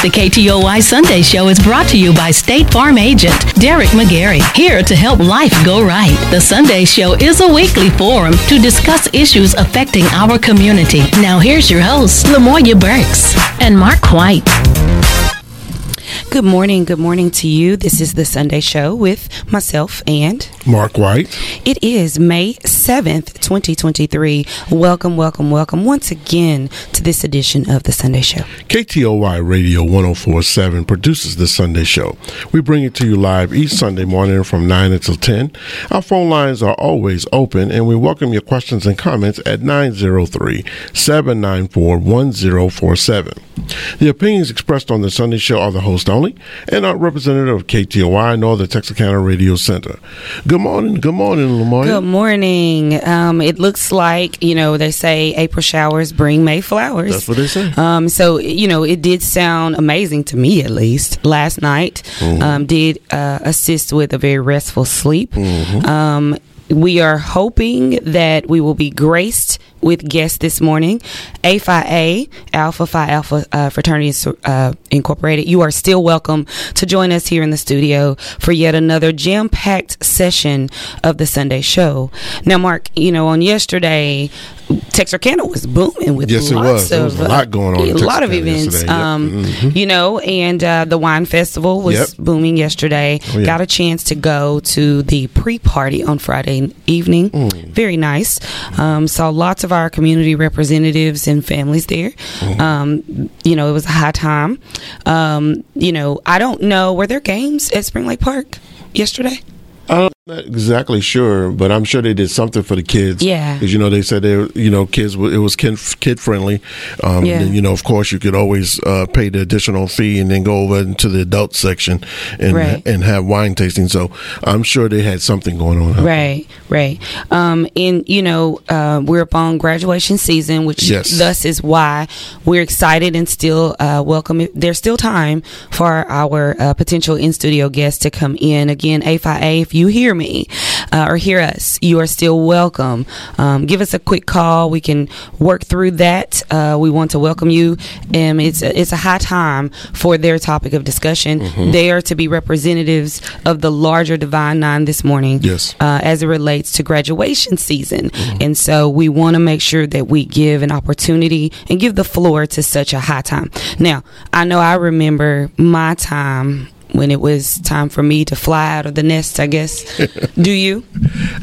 The KTOY Sunday Show is brought to you by State Farm agent Derek McGarry, here to help life go right. The Sunday Show is a weekly forum to discuss issues affecting our community. Now here's your hosts, Lamoya Burks and Mark White. Good morning. Good morning to you. This is the Sunday Show with myself and Mark White. It is May 7th, 2023. Welcome, welcome, welcome once again to this edition of the Sunday Show. KTOY Radio 1047 produces the Sunday Show. We bring it to you live each Sunday morning from 9 until 10. Our phone lines are always open and we welcome your questions and comments at 903 794 1047. The opinions expressed on the Sunday Show are the host only and not representative of KTOY nor the Texarkana Radio Center. Good morning. Good morning, Lamar. Good morning. Um, it looks like, you know, they say April showers bring May flowers. That's what they say. Um, so, you know, it did sound amazing to me at least last night. Mm-hmm. Um, did uh, assist with a very restful sleep. Mm-hmm. Um, we are hoping that we will be graced with guests this morning. A Phi A, Alpha Phi Alpha uh, Fraternity uh, Incorporated. You are still welcome to join us here in the studio for yet another jam packed session of the Sunday show. Now, Mark, you know, on yesterday, Texarkana was booming with yes, lots it was. of was a lot going on. A lot of events, yep. um, mm-hmm. you know, and uh, the wine festival was yep. booming yesterday. Oh, yeah. Got a chance to go to the pre-party on Friday evening. Mm. Very nice. Um, saw lots of our community representatives and families there. Mm-hmm. Um, you know, it was a high time. Um, you know, I don't know were there games at Spring Lake Park yesterday. I'm not exactly sure, but I'm sure they did something for the kids. Yeah, because you know they said they, you know, kids it was kid kid friendly. Um, yeah. And, you know, of course, you could always uh, pay the additional fee and then go over into the adult section and right. and have wine tasting. So I'm sure they had something going on. Right, right. Um, and you know, uh, we're upon graduation season, which yes. thus is why we're excited and still uh, welcome. There's still time for our uh, potential in studio guests to come in again. A Phi A, if you hear me uh, or hear us, you are still welcome. Um, give us a quick call. We can work through that. Uh, we want to welcome you. And it's a, it's a high time for their topic of discussion. Mm-hmm. They are to be representatives of the larger Divine Nine this morning yes. uh, as it relates to graduation season. Mm-hmm. And so we want to make sure that we give an opportunity and give the floor to such a high time. Now, I know I remember my time when it was time for me to fly out of the nest, I guess. Do you?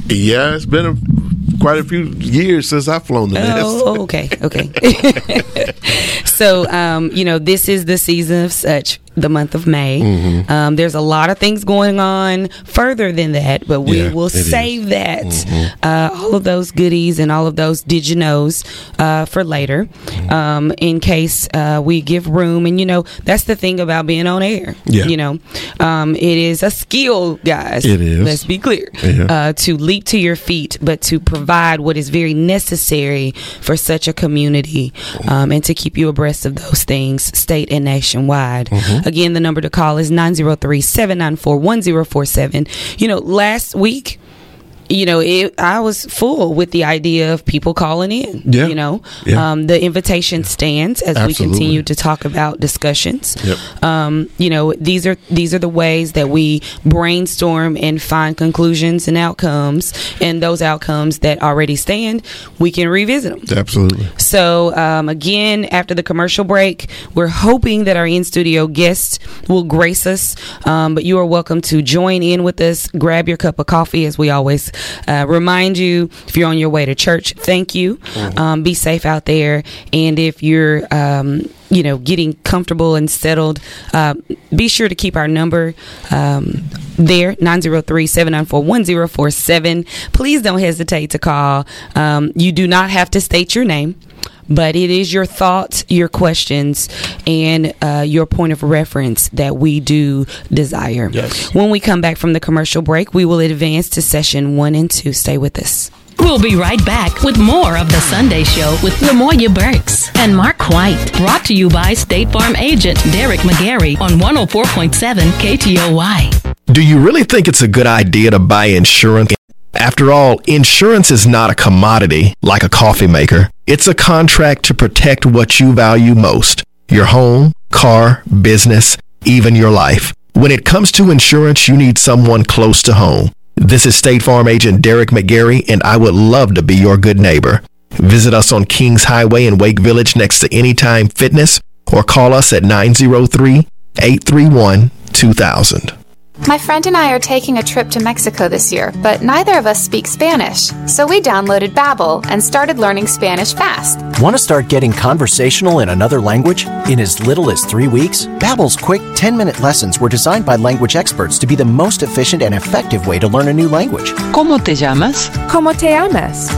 Yeah, it's been a, quite a few years since I've flown the nest. Oh, okay, okay. so, um, you know, this is the season of such the month of May. Mm-hmm. Um, there's a lot of things going on further than that, but we Yeah, will save is. that, Mhm. uh, all of those goodies and all of those did you knows uh, for later, Mm-hmm. um, in case uh, we give room. And you know, that's the thing about being on air. Yeah. You know, um, it is a skill, guys. It is. Let's be clear. Yeah. Uh, to leap to your feet, but to provide what is very necessary for such a community, um, and to keep you abreast of those things, state and nationwide. Again, the number to call is 903 794 1047. You know, last week, you know, it, I was full with the idea of people calling in. Yeah. You know, Yeah. um, the invitation stands as we continue to talk about discussions. Yep. Um, you know, these are these are the ways that we brainstorm and find conclusions and outcomes, and those outcomes that already stand, we can revisit them. Absolutely. So, um, again, after the commercial break, we're hoping that our in studio guests will grace us. Um, but you are welcome to join in with us. Grab your cup of coffee, as we always uh, remind you. If you're on your way to church, thank you. Um, be safe out there. And if you're, um, you know, getting comfortable and settled, uh, be sure to keep our number um, there 903 794 1047. Please don't hesitate to call. Um, you do not have to state your name but it is your thoughts, your questions, and uh, your point of reference that we do desire. Yes. When we come back from the commercial break, we will advance to session one and two. Stay with us. We'll be right back with more of the Sunday Show with Lamoya Burks and Mark White. Brought to you by State Farm agent Derek McGarry on 104.7 KTOY. Do you really think it's a good idea to buy insurance? After all, insurance is not a commodity like a coffee maker. It's a contract to protect what you value most your home, car, business, even your life. When it comes to insurance, you need someone close to home. This is State Farm agent Derek McGarry, and I would love to be your good neighbor. Visit us on Kings Highway in Wake Village next to Anytime Fitness or call us at 903 831 2000. My friend and I are taking a trip to Mexico this year, but neither of us speak Spanish. So we downloaded Babbel and started learning Spanish fast. Want to start getting conversational in another language in as little as 3 weeks? Babbel's quick 10-minute lessons were designed by language experts to be the most efficient and effective way to learn a new language. ¿Cómo te llamas? ¿Cómo te llamas?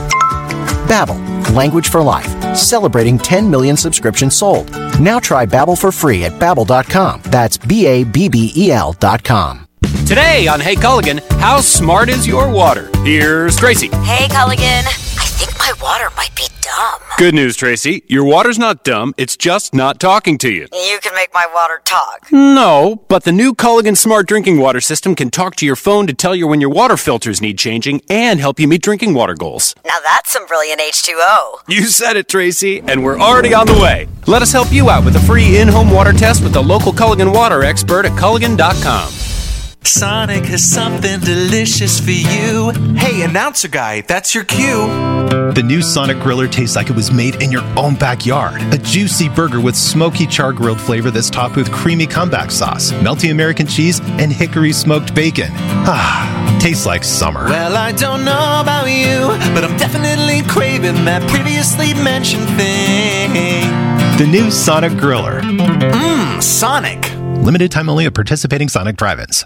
Babbel, language for life, celebrating 10 million subscriptions sold. Now try Babbel for free at babbel.com. That's b a b b e l.com. Today on Hey Culligan, how smart is your water? Here's Tracy. Hey Culligan, I think my water might be dumb. Good news, Tracy. Your water's not dumb, it's just not talking to you. You can make my water talk. No, but the new Culligan Smart Drinking Water System can talk to your phone to tell you when your water filters need changing and help you meet drinking water goals. Now that's some brilliant H2O. You said it, Tracy, and we're already on the way. Let us help you out with a free in home water test with the local Culligan water expert at Culligan.com. Sonic has something delicious for you. Hey, announcer guy, that's your cue. The new Sonic Griller tastes like it was made in your own backyard. A juicy burger with smoky char grilled flavor that's topped with creamy comeback sauce, melty American cheese, and hickory smoked bacon. Ah, tastes like summer. Well, I don't know about you, but I'm definitely craving that previously mentioned thing. The new Sonic Griller. Mmm, Sonic. Limited time only at participating Sonic drive-ins.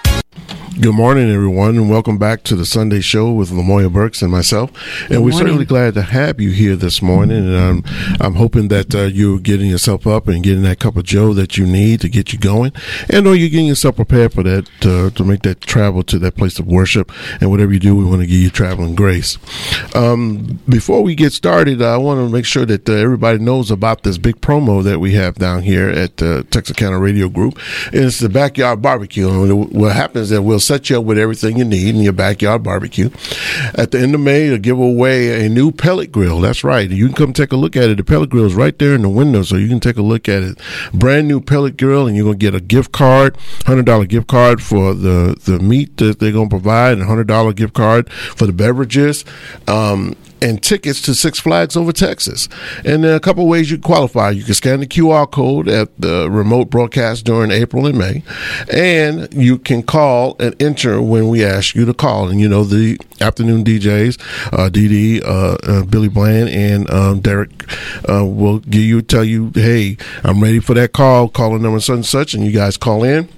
Good morning, everyone, and welcome back to the Sunday Show with Lamoya Burks and myself. Good and we're morning. certainly glad to have you here this morning. And um, I'm hoping that uh, you're getting yourself up and getting that cup of Joe that you need to get you going, and or you're getting yourself prepared for that uh, to make that travel to that place of worship. And whatever you do, we want to give you traveling grace. Um, before we get started, I want to make sure that uh, everybody knows about this big promo that we have down here at uh, County Radio Group. And it's the backyard barbecue. And what happens is that we'll set you up with everything you need in your backyard barbecue. At the end of May, they'll give away a new pellet grill. That's right. You can come take a look at it. The pellet grill is right there in the window, so you can take a look at it. Brand new pellet grill, and you're gonna get a gift card, hundred dollar gift card for the the meat that they're gonna provide, and hundred dollar gift card for the beverages. Um, and tickets to Six Flags over Texas. And there are a couple ways you qualify. You can scan the QR code at the remote broadcast during April and May, and you can call and enter when we ask you to call. And you know the afternoon DJs, uh, DD, uh, uh, Billy Bland, and um, Derek uh, will give you tell you, hey, I'm ready for that call. Call the number such and such, and you guys call in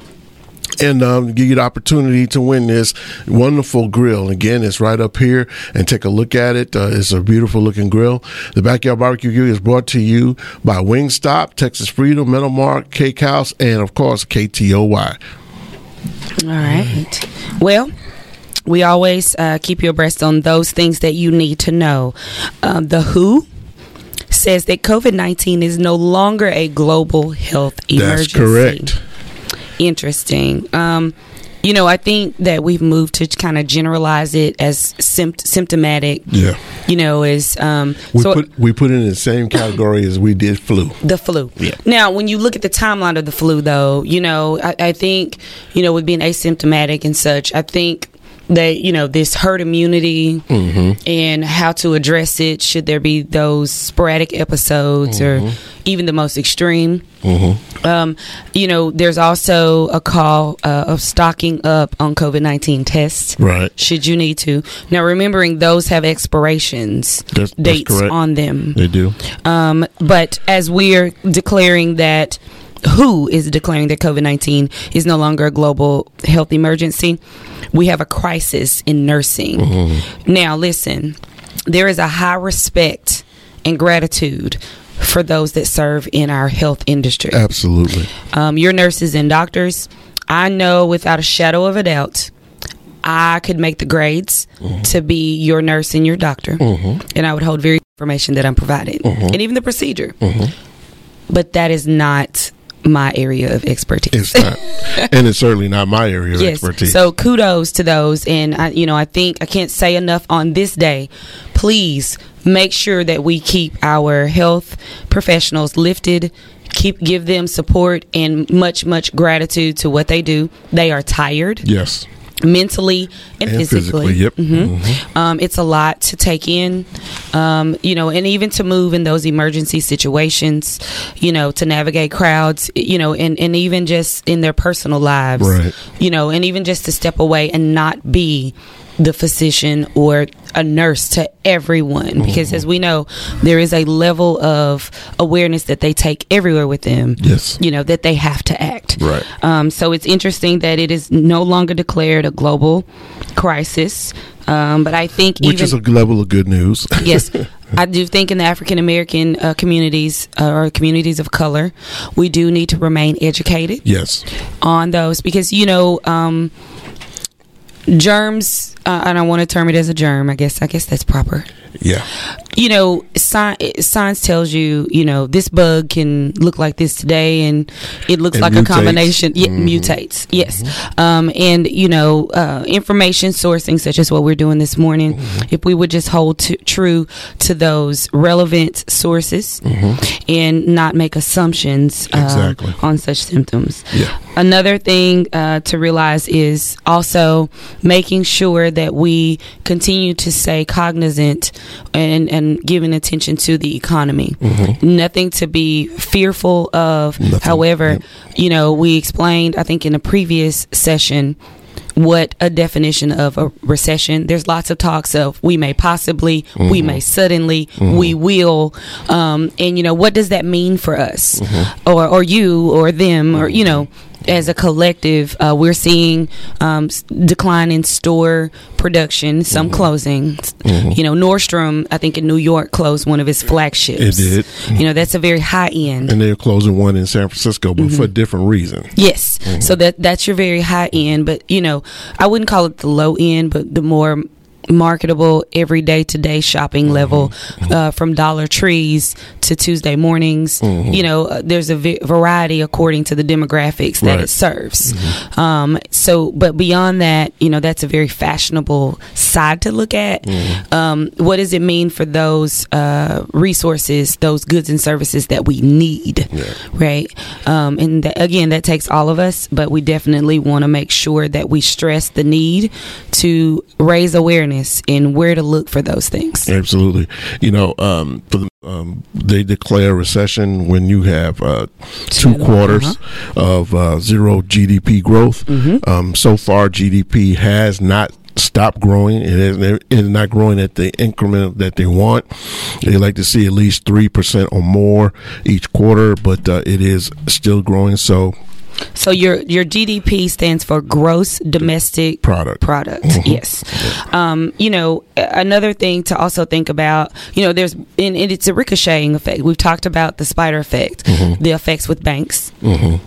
and um, give you the opportunity to win this wonderful grill. Again, it's right up here, and take a look at it. Uh, it's a beautiful looking grill. The Backyard Barbecue Grill is brought to you by Wingstop, Texas Freedom, Metal Mark, Cake House, and of course KTOY. All right. Well, we always uh, keep you abreast on those things that you need to know. Um, the WHO says that COVID 19 is no longer a global health emergency. That's correct. Interesting. Um, you know, I think that we've moved to kind of generalize it as sympt- symptomatic. Yeah. You know, is um, We so put we put it in the same category as we did flu. the flu. Yeah. Now, when you look at the timeline of the flu, though, you know, I, I think, you know, with being asymptomatic and such, I think that, you know, this herd immunity Mm-hmm. and how to address it, should there be those sporadic episodes Mm-hmm. or even the most extreme. Mm-hmm. Um, you know, there's also a call uh, of stocking up on COVID 19 tests. Right. Should you need to. Now, remembering those have expirations, That's, dates on them. They do. Um, but as we're declaring that, who is declaring that COVID 19 is no longer a global health emergency, we have a crisis in nursing. Mm-hmm. Now, listen, there is a high respect and gratitude for those that serve in our health industry. Absolutely. Um, your nurses and doctors, I know without a shadow of a doubt, I could make the grades to be your nurse and your doctor, and I would hold very information that I'm providing, and even the procedure. But that is not my area of expertise. It's not, and it's certainly not my area of expertise. So kudos to those, and I, you know, I think I can't say enough on this day. Please make sure that we keep our health professionals lifted. Keep give them support and much much gratitude to what they do. They are tired yes. Mentally and, And physically. physically, yep. Mhm. Mhm. Um, it's a lot to take in, um, you know, and even to move in those emergency situations, you know, to navigate crowds, you know, and, and even just in their personal lives, Right. you know, and even just to step away and not be the physician or a nurse to everyone because as we know there is a level of awareness that they take everywhere with them Yes. you know that they have to act Right. um, so it's interesting that it is no longer declared a global crisis. Um, but I think Which even is a level of good news. yes, I do think in the African American uh, communities uh, or communities of color, we do need to remain educated yes. on those because you know um, germs. Uh, I don't want to term it as a germ. I guess I guess that's proper. Yeah. You know, sci- science tells you, you know, this bug can look like this today, and it looks It like mutates. a combination. Yeah, Mhm. mutates. Yes, um, and you know, uh, information sourcing, such as what we're doing this morning, if we would just hold to, true to those relevant sources and not make assumptions uh, Exactly. on such symptoms. Yeah. Another thing uh, to realize is also making sure that we continue to stay cognizant and, and giving attention to the economy. Mm-hmm. Nothing to be fearful of. Nothing. However, you know, we explained, I think, in a previous session what a definition of a recession. There's lots of talks of we may possibly, we mm-hmm. may suddenly, mm-hmm. we will, um, and you know what does that mean for us, or or you or them or you know. As a collective, uh, we're seeing um, s- decline in store production, some closing. You know, Nordstrom, I think in New York, closed one of its flagships. It did. You know, that's a very high end. And they're closing one in San Francisco, but for a different reason. Yes. So that that's your very high end, but you know, I wouldn't call it the low end, but the more marketable everyday today shopping level uh, from dollar trees to tuesday mornings. You know uh, there's a variety according to the demographics that Right. it serves um, so but beyond that you know that's a very fashionable side to look at. Um, what does it mean for those uh, resources those goods and services that we need? Right? Um, and that, again that takes all of us but we definitely want to make sure that we stress the need to raise awareness in where to look for those things Absolutely. You know, um, for the, um, they declare recession when you have uh, two quarters uh-huh. of uh, zero GDP growth. Mm-hmm. Um, so far, GDP has not stopped growing. It is, it is not growing at the increment that they want. They like to see at least 3% or more each quarter, but uh, it is still growing. So, so your your gdp stands for gross domestic Product. product Mhm. yes um, you know another thing to also think about you know there's and, it's a ricocheting effect we've talked about the spider effect the effects with banks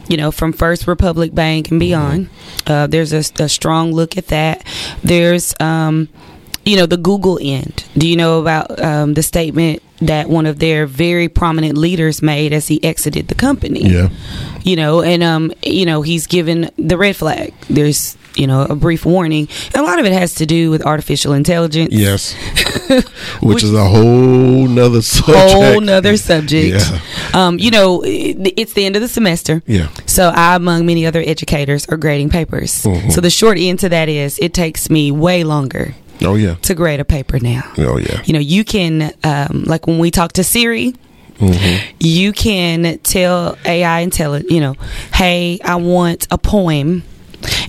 you know, from First Republic Bank and beyond. Uh, there's a, a strong look at that. There's um, you know, the Google end. Do you know about um, the statement that one of their very prominent leaders made as he exited the company? Yeah. You know, and um, you know, he's given the red flag. There's you know a brief warning. And a lot of it has to do with artificial intelligence. Yes. Which, is a whole nother subject. Whole nother subject. Yeah. Um, you know, it's the end of the semester. Yeah. So I, among many other educators, are grading papers. Mhm. So the short end to that is it takes me way longer Oh yeah. to grade a paper now. Oh yeah. You know, you can um, like when we talk to Siri, Mhm. you can tell AI and tell it, you know, hey, I want a poem,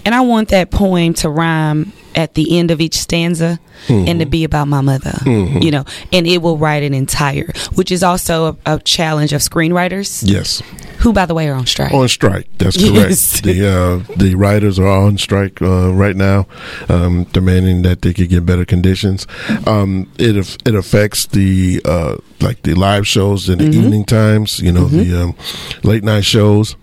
and I want that poem to rhyme at the end of each stanza and to be about my mother, Mhm. you know, and it will write an entire, which is also a, a challenge of screenwriters, Yes. Who, by the way, are on strike. On strike. That's correct. Yes. The uh, the writers are on strike uh, right now, um, demanding that they could get better conditions. Um, it it affects the uh, like the live shows in the Mhm. evening times. You know Mhm. the um, late night shows.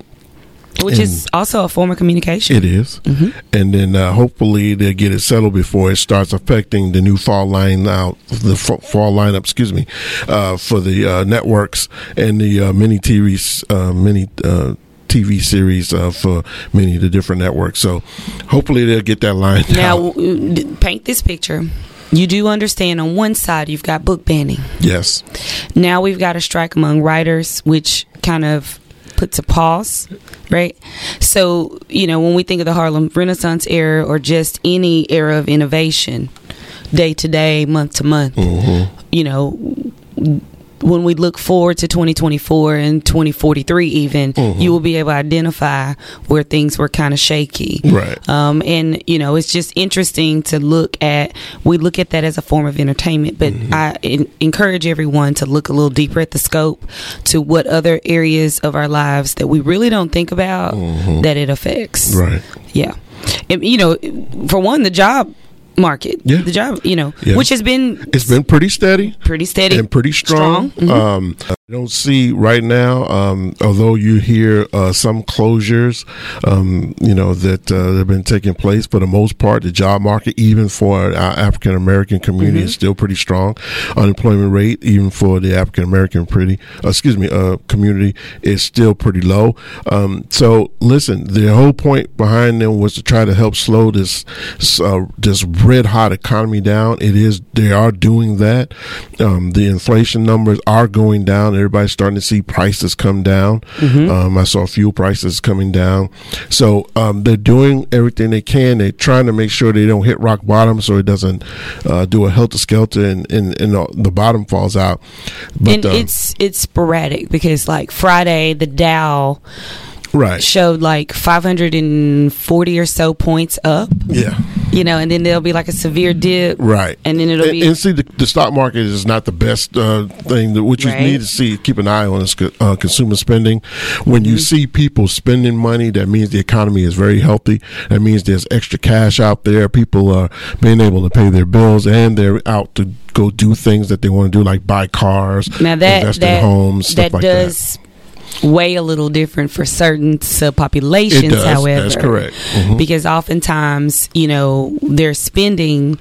Which is also a form of communication. It is. Mhm. and then uh, hopefully they'll get it settled before it starts affecting the new fall line out the fa- fall lineup. Excuse me, uh, for the uh, networks and the uh, mini TV s- uh, mini. Uh, TV series uh, for many of the different networks. So hopefully they'll get that line Now, out. paint this picture. You do understand on one side you've got book banning. Yes. Now we've got a strike among writers, which kind of puts a pause, right? So, you know, when we think of the Harlem Renaissance era or just any era of innovation, day to day, month to month, mm-hmm. you know, when we look forward to 2024 and 2043 even mm-hmm. you will be able to identify where things were kind of shaky. Right. um, and you know it's just interesting to look at we look at that as a form of entertainment but mm-hmm. i en- encourage everyone to look a little deeper at the scope to what other areas of our lives that we really don't think about mm-hmm. that it affects. Right. yeah. And, you know for one the job market yeah the job you know which has been It's been pretty steady. pretty steady and pretty strong. Strong. Mhm. Um, I don't see right now, um, although you hear uh, some closures, um, you know that uh, have been taking place. For the most part, the job market, even for our African American community, Mm-hmm. is still pretty strong. Unemployment rate, even for the African American pretty, uh, excuse me, uh, community, is still pretty low. Um, so, listen, the whole point behind them was to try to help slow this uh, this red hot economy down. It is they are doing that. Um, the inflation numbers are going down. Everybody's starting to see prices come down. Mhm. Um, I saw fuel prices coming down. So um, they're doing everything they can. They're trying to make sure they don't hit rock bottom, so it doesn't uh, do a helter skelter and, and, and the bottom falls out. But and uh, it's it's sporadic because like Friday the Dow right showed like 540 or so points up yeah. you know and then there'll be like a severe dip Right. and then it'll and, be and see, the, the stock market is not the best uh, thing. That, what you Right. need to see, keep an eye on is uh, consumer spending. When Mm-hmm. you see people spending money, that means the economy is very healthy. That means there's extra cash out there. People are being able to pay their bills, and they're out to go do things that they want to do, like buy cars, now that invest that in homes, stuff that like does weigh a little different for certain subpopulations It does. however That's correct. Mhm. because oftentimes you know they're spending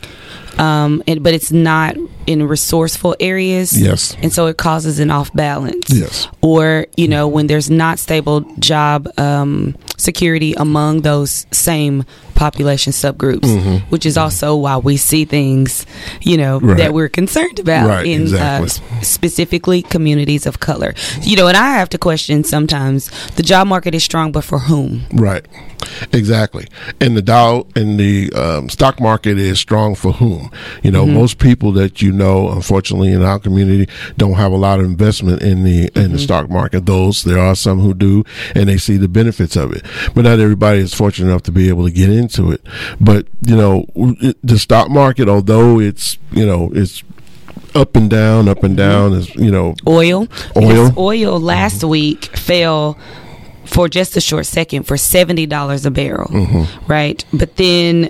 um and, but it's not in resourceful areas Yes. and so it causes an off balance Yes. or you know when there's not stable job um, security among those same population subgroups Mhm. which is also why we see things you know Right. that we're concerned about Right, in exactly. uh, specifically communities of color you know and i have to question sometimes the job market is strong but for whom Right. Exactly. And the Dow and the um, stock market is strong for whom? You know, Mhm. most people that you know, unfortunately, in our community, don't have a lot of investment in the in the Mhm. stock market. Those there are some who do, and they see the benefits of it. But not everybody is fortunate enough to be able to get into it. But you know, it, the stock market, although it's you know it's up and down, up and down, is you know oil Oil. Oil last week fell for just a short second for $70 a barrel Mhm. right but then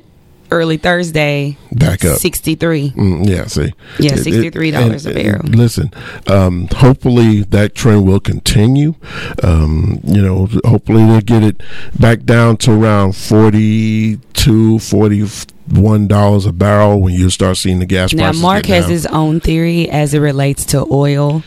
early thursday Back up. 63 Mm, yeah, see. Yeah, It- it- $63 and- a barrel. Listen, um, hopefully that trend will continue. Um, you know, hopefully they'll get it back down to around 42, one dollars a barrel when you start seeing the gas Now, prices. Mark has his own theory as it relates to oil.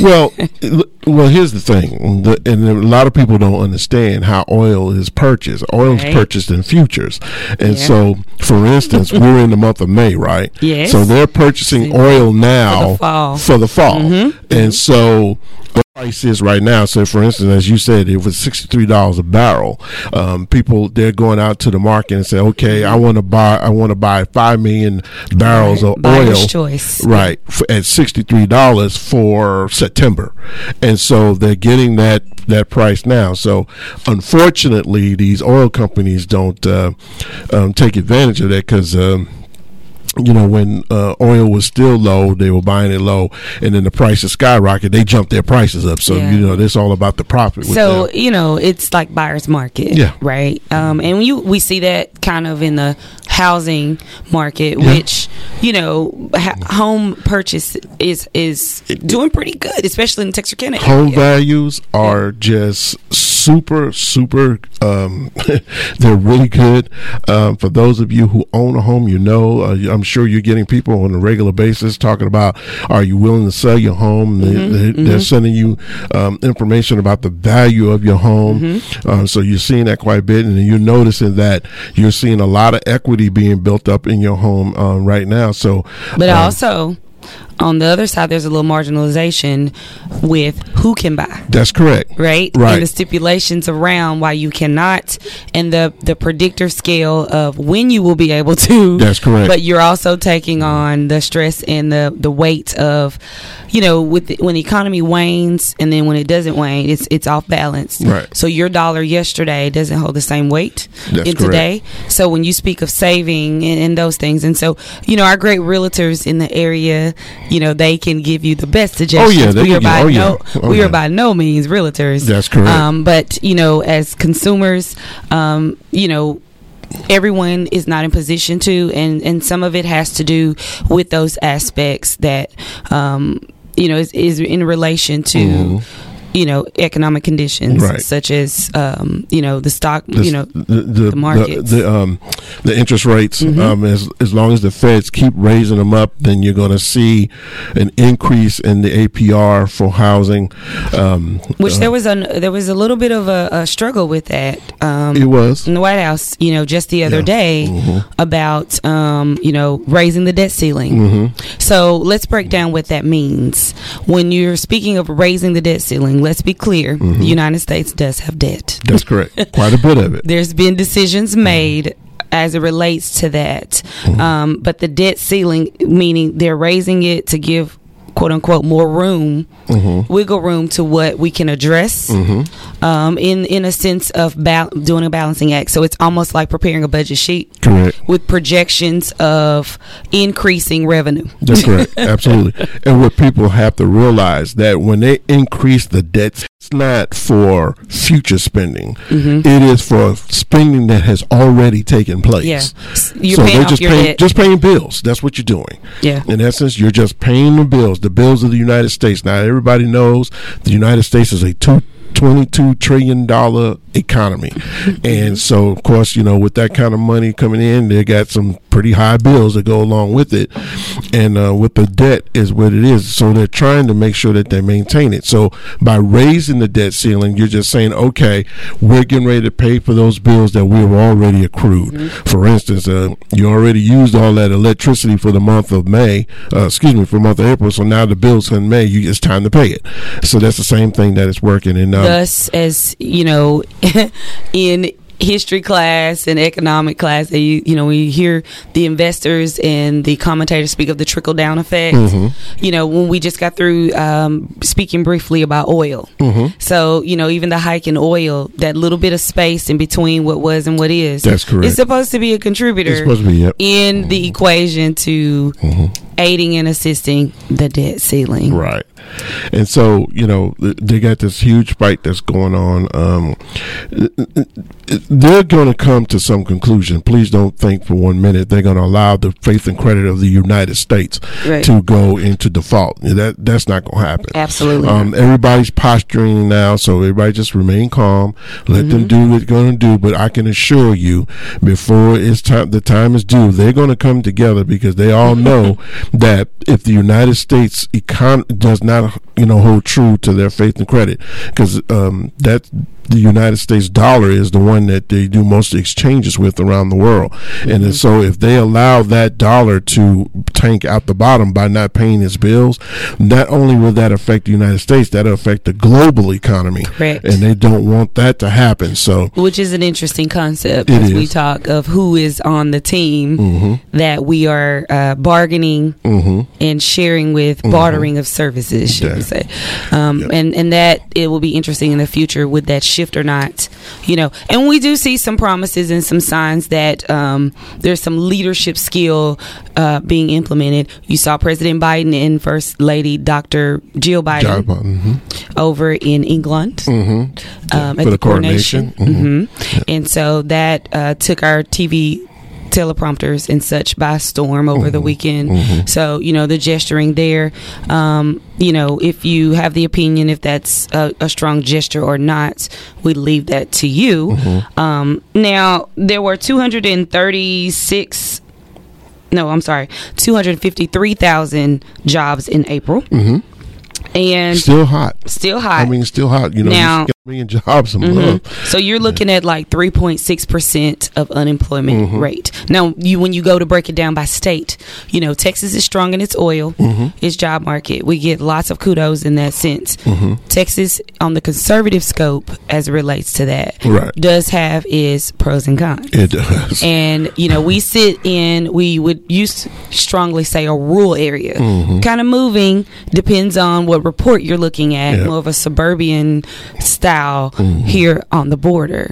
well, well, here's the thing, the, and a lot of people don't understand how oil is purchased. Oil is Right. purchased in futures, and Yeah. so, for instance, we're in the month of May, right? Yes. So they're purchasing oil now fall. for the fall, Mhm. and so. The price is right now. So, for instance, as you said, it was sixty three dollars a barrel. Um, people they're going out to the market and say, "Okay, I want to buy. I want to buy five million barrels Right. of Buyer's oil." choice. right f- at sixty three dollars for September, and so they're getting that that price now. So unfortunately, these oil companies don't uh, um, take advantage of that because. Um, you know, when uh, oil was still low, they were buying it low, and then the prices skyrocketed. They jumped their prices up. So Yeah. you know, this all about the profit. So them. you know, it's like buyer's market, Yeah. right? Um, and you we see that kind of in the housing market, Yeah. which you know, ha- home purchase is is doing pretty good, especially in Texarkana. home area. values are just super super um, they're really good. Um, for those of you who own a home you know uh, i'm sure you're getting people on a regular basis talking about are you willing to sell your home? They, Mm-hmm, they, they're sending you um, information about the value of your home. Mm-hmm. uh, so you're seeing that quite a bit and you're noticing that you're seeing a lot of equity being built up in your home um, right now. So But um, also, on the other side, there's a little marginalization with who can buy. that's correct Right, Right. and the stipulations around why you cannot, and the the predictor scale of when you will be able to. That's correct. But you're also taking on the stress and the the weight of, you know, with the, when the economy wanes, and then when it doesn't wane, it's it's off balance. Right. So your dollar yesterday doesn't hold the same weight That's in correct. today. So when you speak of saving and, and those things, and so you know our great realtors in the area, you know they can give you the best suggestions. Oh, they we can are by oh, yeah. no Oh, we yeah. are by no means realtors. That's correct. Um, but you know, as consumers, um, you know. Everyone is not in position to, and, and some of it has to do with those aspects that, um, you know, is, is in relation to, you know, economic conditions, Mm-hmm. Right. such as, um, you know, the stock, the, you know, the, the, the markets. the, um, the interest rates. Mhm. Um, as as long as the Feds keep raising them up, then you're going to see an increase in the APR for housing. Um, Which uh, there was a there was a little bit of a, a struggle with that. Um, It was. in the White House, you know, just the other Yeah. day Mhm. about um, you know raising the debt ceiling. Mhm. So let's break down what that means. When you're speaking of raising the debt ceiling, let's be clear: Mhm. the United States does have debt. That's correct. Quite a bit of it. There's been decisions made as it relates to that, um, but the debt ceiling, meaning they're raising it to give quote unquote more room Mhm. wiggle room to what we can address Mhm. um, in in a sense of bal- doing a balancing act. So it's almost like preparing a budget sheet Correct. with projections of increasing revenue. That's correct. Absolutely. And what people have to realize that when they increase the debt, it's not for future spending. Mhm. It is for spending that has already taken place. Yeah. You're so they're just paying, debt. just paying bills. That's what you're doing. Yeah. In essence, you're just paying the bills, the bills of the United States. Now, everybody knows the United States is a two. $22 trillion economy. and so, of course, you know, with that kind of money coming in, they got some pretty high bills that go along with it. And uh, with the debt is what it is. So they're trying to make sure that they maintain it. So by raising the debt ceiling, you're just saying, okay, we're getting ready to pay for those bills that we've already accrued. For instance, uh, you already used all that electricity for the month of May, uh, excuse me, for the month of April. So now the bill's in May, you, it's time to pay it. So that's the same thing that is working. And um, Thus, as you know, in history class and economic class, that you you know when you hear the investors and the commentators speak of the trickle down effect. Mhm. You know when we just got through um, speaking briefly about oil. Mhm. So you know even the hike in oil, that little bit of space in between what was and what is, That's correct. It's supposed to be a contributor It's supposed to be, yep. in the equation to aiding and assisting the debt ceiling. Right. And so, you know, they got this huge fight that's going on. Um, they're going to come to some conclusion. Please don't think for one minute they're going to allow the faith and credit of the United States Right. to go into default. That that's not going to happen. Absolutely Um, everybody's posturing now, so everybody just remain calm. Let them do what they're going to do. But I can assure you, before it's time, the time is due, they're going to come together because they all know that if the United States econ does not, you know, hold true to their faith and credit, because um, that the United States dollar is the one that they do most exchanges with around the world. And so if they allow that dollar to tank out the bottom by not paying its bills, not only will that affect the United States, that'll affect the global economy. Correct. And they don't want that to happen. So Which is an interesting concept as we talk of who is on the team Mhm. that we are uh, bargaining Mhm. and sharing with, Mhm. bartering of services, say? Um, And and that it will be interesting in the future would that shift or not, you know? And we do see some promises and some signs that um, there's some leadership skill uh, being implemented. You saw President Biden and First Lady Dr. Jill Biden Job, mhm. over in England Mhm. um, For at the the coronation. coronation. hmm And so that uh, took our TV teleprompters and such by storm over the weekend. Mhm. So, you know, the gesturing there, um, you know, if you have the opinion if that's a, a strong gesture or not, we leave that to you. Um, now, there were 236 no, I'm sorry, 253,000 jobs in April. Mhm. And still hot. Still hot. I mean, still hot. You know, Now- you get a million jobs Mhm. month. So you're looking at like 3.6% of unemployment Mhm. rate. Now, you when you go to break it down by state, you know, Texas is strong in its oil, Mhm. its job market. We get lots of kudos in that sense. Mhm. Texas on the conservative scope as it relates to that Right. does have its pros and cons. It does. And you know, we sit in we would used to strongly say a rural area. Mhm. Kind of moving depends on what report you're looking at. Yeah. More of a suburban style Mhm. here on the border,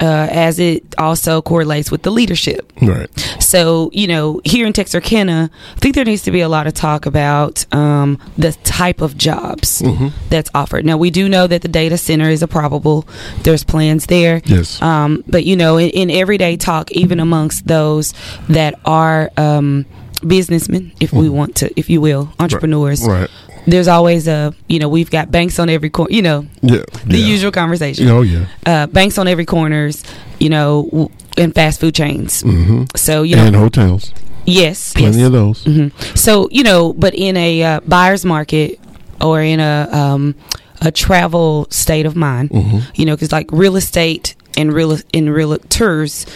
uh, as it also correlates with the leadership. Right. So, you know, here in Texarkana, I think there needs to be a lot of talk about um, the type of jobs Mhm. that's offered. Now, we do know that the data center is a probable. There's plans there. Yes. Um, but, you know, in, in everyday talk, even amongst those that are um, businessmen, if we want to, if you will, entrepreneurs, Mm-hmm. Right. There's always a, you know, we've got banks on every corner, you know, Yeah. the yeah. usual conversation Oh yeah. uh, banks on every corners, you know, w- and fast food chains. hmm So you know, and hotels. yes, Plenty yes. of those. hmm So you know, but in a uh, buyer's market or in a um, a travel state of mind, Mhm. you know, because like real estate and real in realtors,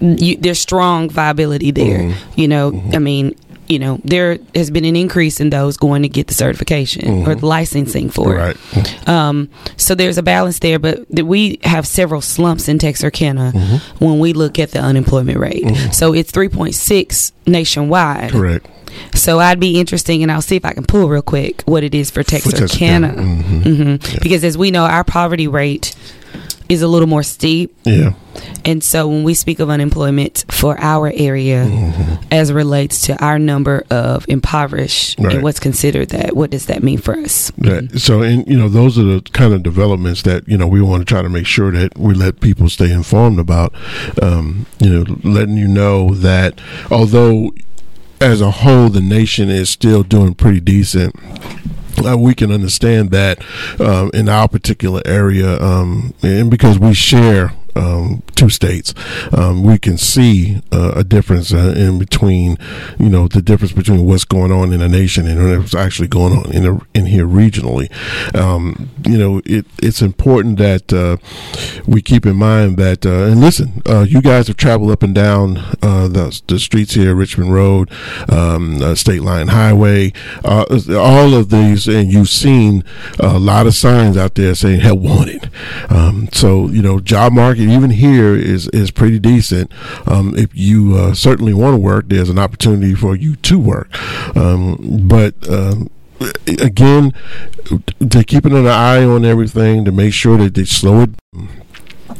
you, there's strong viability there. Mhm. You know, I mean. You know, there has been an increase in those going to get the certification or Mhm. the licensing for it. Right. Um, so there's a balance there, but th- we have several slumps in Texarkana Mhm. when we look at the unemployment rate. Mhm. So it's 3.6 nationwide. Correct. So I'd be interesting, and I'll see if I can pull real quick what it is for Texarkana. Texarkana, mhm. Mhm. Because as we know, our poverty rate is a little more steep. Yeah. And so when we speak of unemployment for our area Mm-hmm. as relates to our number of impoverished Right. and what's considered that, what does that mean for us? That, so, and you know, those are the kind of developments that you know we want to try to make sure that we let people stay informed about. Um, you know, letting you know that although as a whole the nation is still doing pretty decent. Uh, we can understand that um, in our particular area, um, and because we share um, two states, um, we can see uh, a difference uh, in between, you know, the difference between what's going on in a nation and what's actually going on in a, in here regionally. Um, you know, it, it's important that uh, we keep in mind that, uh, and listen, uh, you guys have traveled up and down uh, the, the streets here, Richmond Road, um, State Line Highway, all of these, and you've seen a lot of signs out there saying "Help wanted." Um, so you know, job market even here is is pretty decent. Um, if you uh, certainly want to work, there's an opportunity for you to work. Um, but um, again, to keeping an eye on everything to make sure that they slow it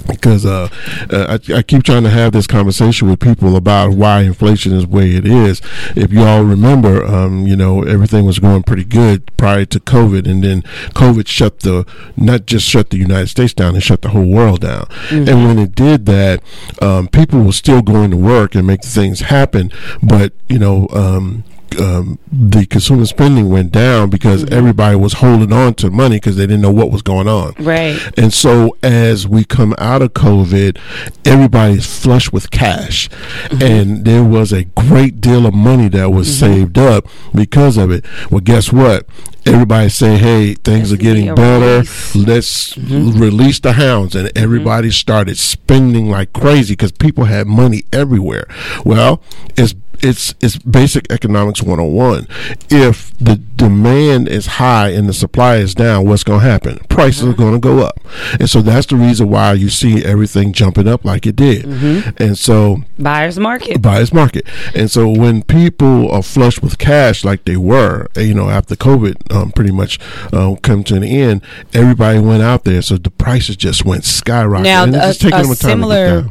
because uh, uh, I, I, keep trying to have this conversation with people about why inflation is the way it is. If you all remember, um, you know, everything was going pretty good prior to COVID, and then COVID shut the not just shut the United States down, it shut the whole world down. Mm-hmm. And when it did that, um, people were still going to work and make things happen, but you know. Um, um, the consumer spending went down because mm-hmm. everybody was holding on to money because they didn't know what was going on. Right. And so as we come out of COVID, everybody's flush with cash, mm-hmm. and there was a great deal of money that was mm-hmm. saved up because of it. Well, guess what? Everybody say, "Hey, things Let's are getting better. Release. Let's mm-hmm. release the hounds," and mm-hmm. everybody started spending like crazy because people had money everywhere. Well, it's it's it's basic economics 101 if the demand is high and the supply is down what's going to happen? Prices mm-hmm. are going to go up. And so that's the reason why you see everything jumping up like it did. Mm-hmm. and so buyers market. Buyers market. And so when people are flush with cash like they were you know after covid um, pretty much uh, come to an end everybody went out there. So the prices just went skyrocketing. Now a, a similar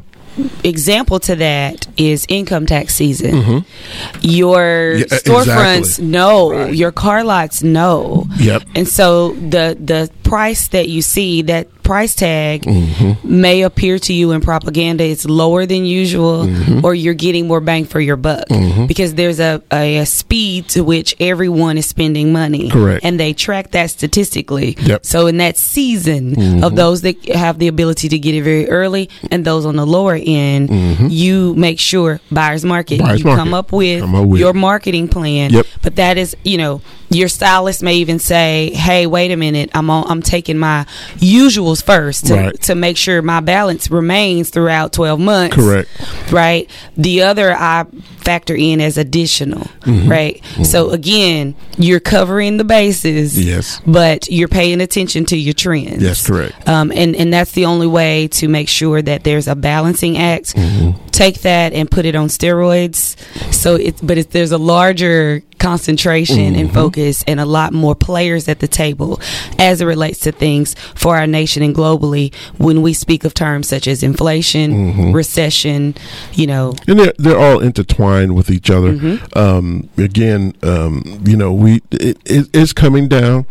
example to that is income tax season. Mm-hmm. Your yeah, storefronts exactly. know, right. your car lots know. Yep. And so the the price that you see that price tag mm-hmm. may appear to you in propaganda it's lower than usual mm-hmm. or you're getting more bang for your buck mm-hmm. because there's a, a, a, speed to which everyone is spending money correct and they track that statistically yep. so in that season of mm-hmm. those that have the ability to get it very early and those on the lower end mm-hmm. you make sure buyers market buyers you market. Come, up with come up with your marketing plan yep. but that is you know your stylist may even say hey wait a minute i'm on i'm taking my usuals first to, right. to make sure my balance remains throughout 12 months. Correct. Right. The other I factor in as additional. Mm-hmm. Right. Mm-hmm. So again, you're covering the bases. Yes. But you're paying attention to your trends. Yes, correct. Um, and, and that's the only way to make sure that there's a balancing act. Mm-hmm. Take that and put it on steroids. So it's, but it's, there's a larger concentration mm-hmm. and focus and a lot more players at the table as it relates to things for our nation and globally when we speak of terms such as inflation, mm-hmm. recession, you know. And they're, they're all intertwined with each other. Mm-hmm. Um, again, um, you know, we it, it, it's coming down.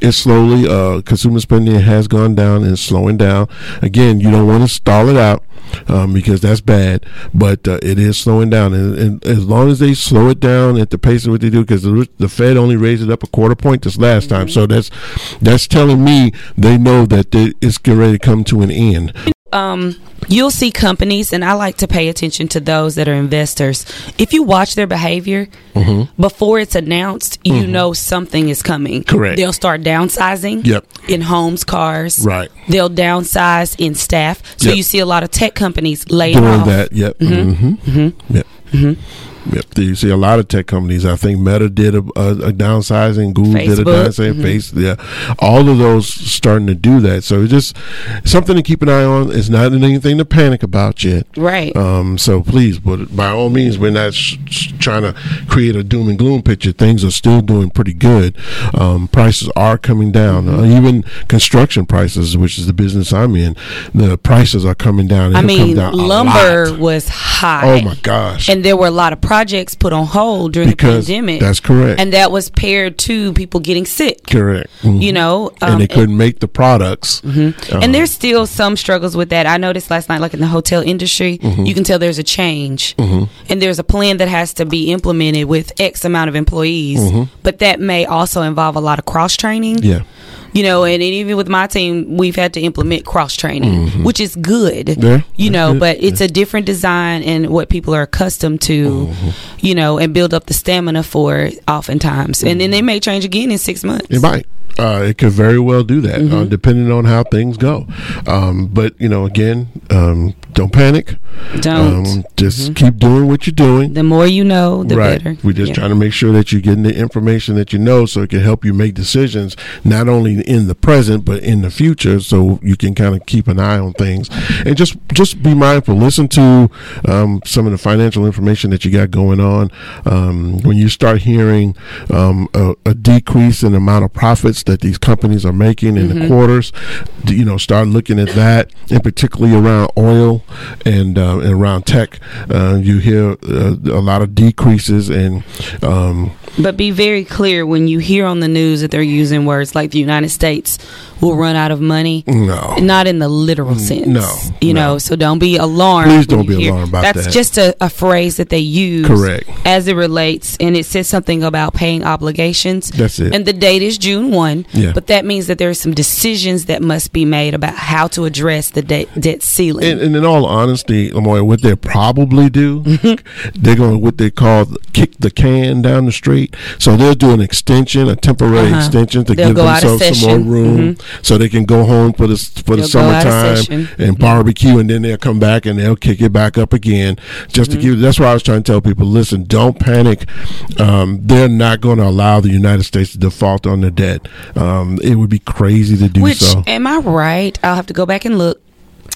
It's slowly, uh, consumer spending has gone down and slowing down. Again, you don't want to stall it out um, because that's bad, but uh, it is slowing down. And, and, as long as they slow it down at the pace of what they do, because the, the, Fed only raised it up a quarter point this last time, so that's that's telling me they know that they, it's getting ready to come to an end. Um, you'll see companies, and I like to pay attention to those that are investors. If you watch their behavior mm-hmm. before it's announced, you mm-hmm. know something is coming. Correct. They'll start downsizing. Yep. In homes, cars. Right. They'll downsize in staff. So yep. you see a lot of tech companies laying doing off. that. Yep. Mm-hmm. Mm-hmm. mm-hmm. Yep. Yep. You see a lot of tech companies. I think Meta did a, a, a downsizing. Google Facebook. did a downsizing. Mm-hmm. Face, yeah, all of those starting to do that. So it's just something to keep an eye on. It's not anything to panic about yet. Right. Um. So please, but by all means, we're not sh- sh- trying to create a doom and gloom picture. Things are still doing pretty good. Um, prices are coming down. Mm-hmm. Uh, even construction prices, which is the business I'm in, the prices are coming down. I mean, down lumber was high. Oh my gosh! And there were a lot of projects put on hold during because the pandemic. That's correct. And that was paired to people getting sick. Correct. Mm-hmm. You know, um, and they couldn't and, make the products. Mm-hmm. Um, and there's still some struggles with that. I noticed last night, like in the hotel industry, mm-hmm. you can tell there's a change, mm-hmm. and there's a plan that has to be implemented with X amount of employees. Mm-hmm. But that may also involve a lot of cross training. Yeah you know, and, and, even with my team, we've had to implement cross training, mm-hmm. which is good, yeah, you know, good. but it's yeah. a different design and what people are accustomed to, mm-hmm. you know, and build up the stamina for oftentimes. Mm-hmm. And then they may change again in six months. It might. Uh, it could very well do that, uh, mm-hmm. uh, depending on how things go. Um, but you know, again, um, don't panic. Don't. Um, just keep doing what you're doing. The more you know, the right. better. We're just Yeah. trying to make sure that you're getting the information that you know so it can help you make decisions not only in the present but in the future so you can kind of keep an eye on things. And just just be mindful. Listen to um, some of the financial information that you got going on. Um, when you start hearing um, a, a decrease in the amount of profits that these companies are making in the Mhm. quarters, you know, start looking at that, and particularly around oil and, uh, and around tech. Uh, you hear uh, a lot of decreases in. Um, But be very clear when you hear on the news that they're using words like the United States will run out of money. No. Not in the literal sense. no, You know, so don't be alarmed. Please don't be hear- alarmed about That's that. That's just a, a phrase that they use. Correct. As it relates, and it says something about paying obligations. That's it. And the date is June 1. Yeah. But that means that there are some decisions that must be made about how to address the debt, debt ceiling. and, and in all honesty, Lamoya, what they probably do, they're going to what they call kick the can down the street. So they'll do an extension, a temporary Uh-huh. extension to They'll give go out of themselves some more room, Mhm. so they can go home for the for the They'll summertime and barbecue, and then they'll come back and they'll kick it back up again, just Mm-hmm. to give. That's why I was trying to tell people: listen, don't panic. Um, they're not going to allow the United States to default on the debt. Um, it would be crazy to do Which so. am I right? I'll have to go back and look.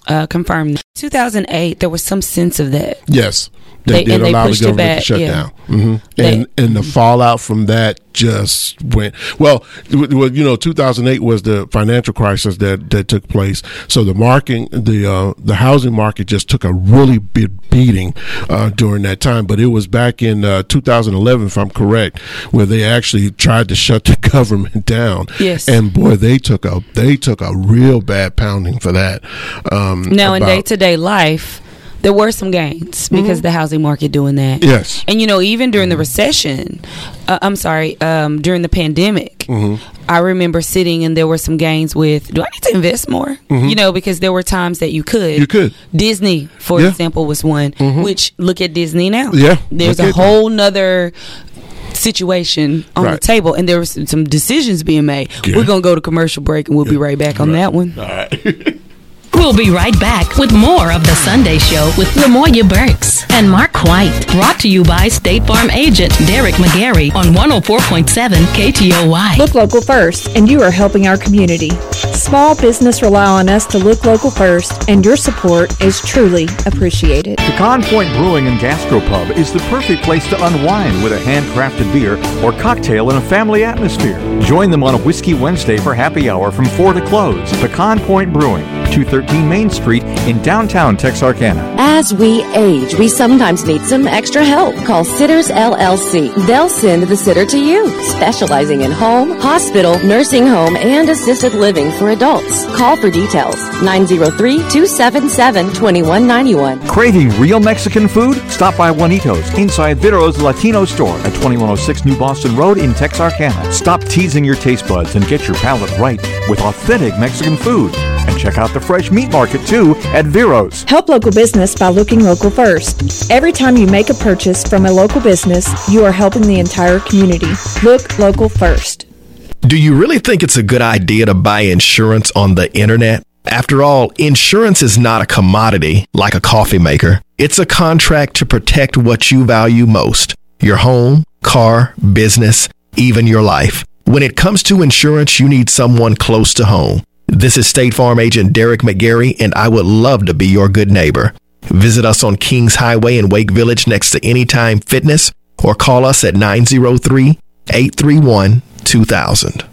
Uh, confirm. 2008. There was some sense of that. Yes, They- they, did they allow the government back, to shut yeah. down, hmm They- and and the fallout from that just went well. Well, you know, 2008 was the financial crisis that that took place. So the market, the uh, the housing market, just took a really big beating uh, during that time. But it was back in uh, 2011, if I'm correct, where they actually tried to shut the government down. Yes. and boy, they took a they took a real bad pounding for that. Um, Now, in day to day life, there were some gains because the housing market doing that. Yes. And you know, even during the recession, uh, I'm sorry, um, during the pandemic, Mhm. I remember sitting and there were some gains with. Do I need to invest more? Mhm. You know, because there were times that you could. You could. Disney, for Yeah. example, was one. Which look at Disney now. Yeah, there's a whole nother situation on the table and there were some decisions being made Yeah. we're gonna go to commercial break and we'll be right back on that one We'll be right back with more of The Sunday Show with Lamoya Burks and Mark White. Brought to you by State Farm agent Derek McGarry on 104.7 KTOY. Look local first, and you are helping our community. Small business rely on us to look local first, and your support is truly appreciated. Pecan Point Brewing and Gastropub is the perfect place to unwind with a handcrafted beer or cocktail in a family atmosphere. Join them on a Whiskey Wednesday for happy hour from 4 to close. Pecan Point Brewing, 213 Main Street in downtown Texarkana. As we age, we sometimes need some extra help. Call Sitters LLC. They'll send the sitter to you, specializing in home, hospital, nursing home, and assisted living for adults. Call for details 903 277 2191. Craving real Mexican food? Stop by Juanitos inside Viro's Latino store at 2106 New Boston Road in Texarkana. Stop teasing your taste buds and get your palate right with authentic Mexican food. And check out the fresh meat market too at Viro's. Help local business by looking local first. Every time you make a purchase from a local business, you are helping the entire community. Look local first. Do you really think it's a good idea to buy insurance on the internet? After all, insurance is not a commodity like a coffee maker. It's a contract to protect what you value most your home, car, business, even your life. When it comes to insurance, you need someone close to home. This is State Farm agent Derek McGarry, and I would love to be your good neighbor. Visit us on Kings Highway in Wake Village next to Anytime Fitness or call us at 903 831 2000.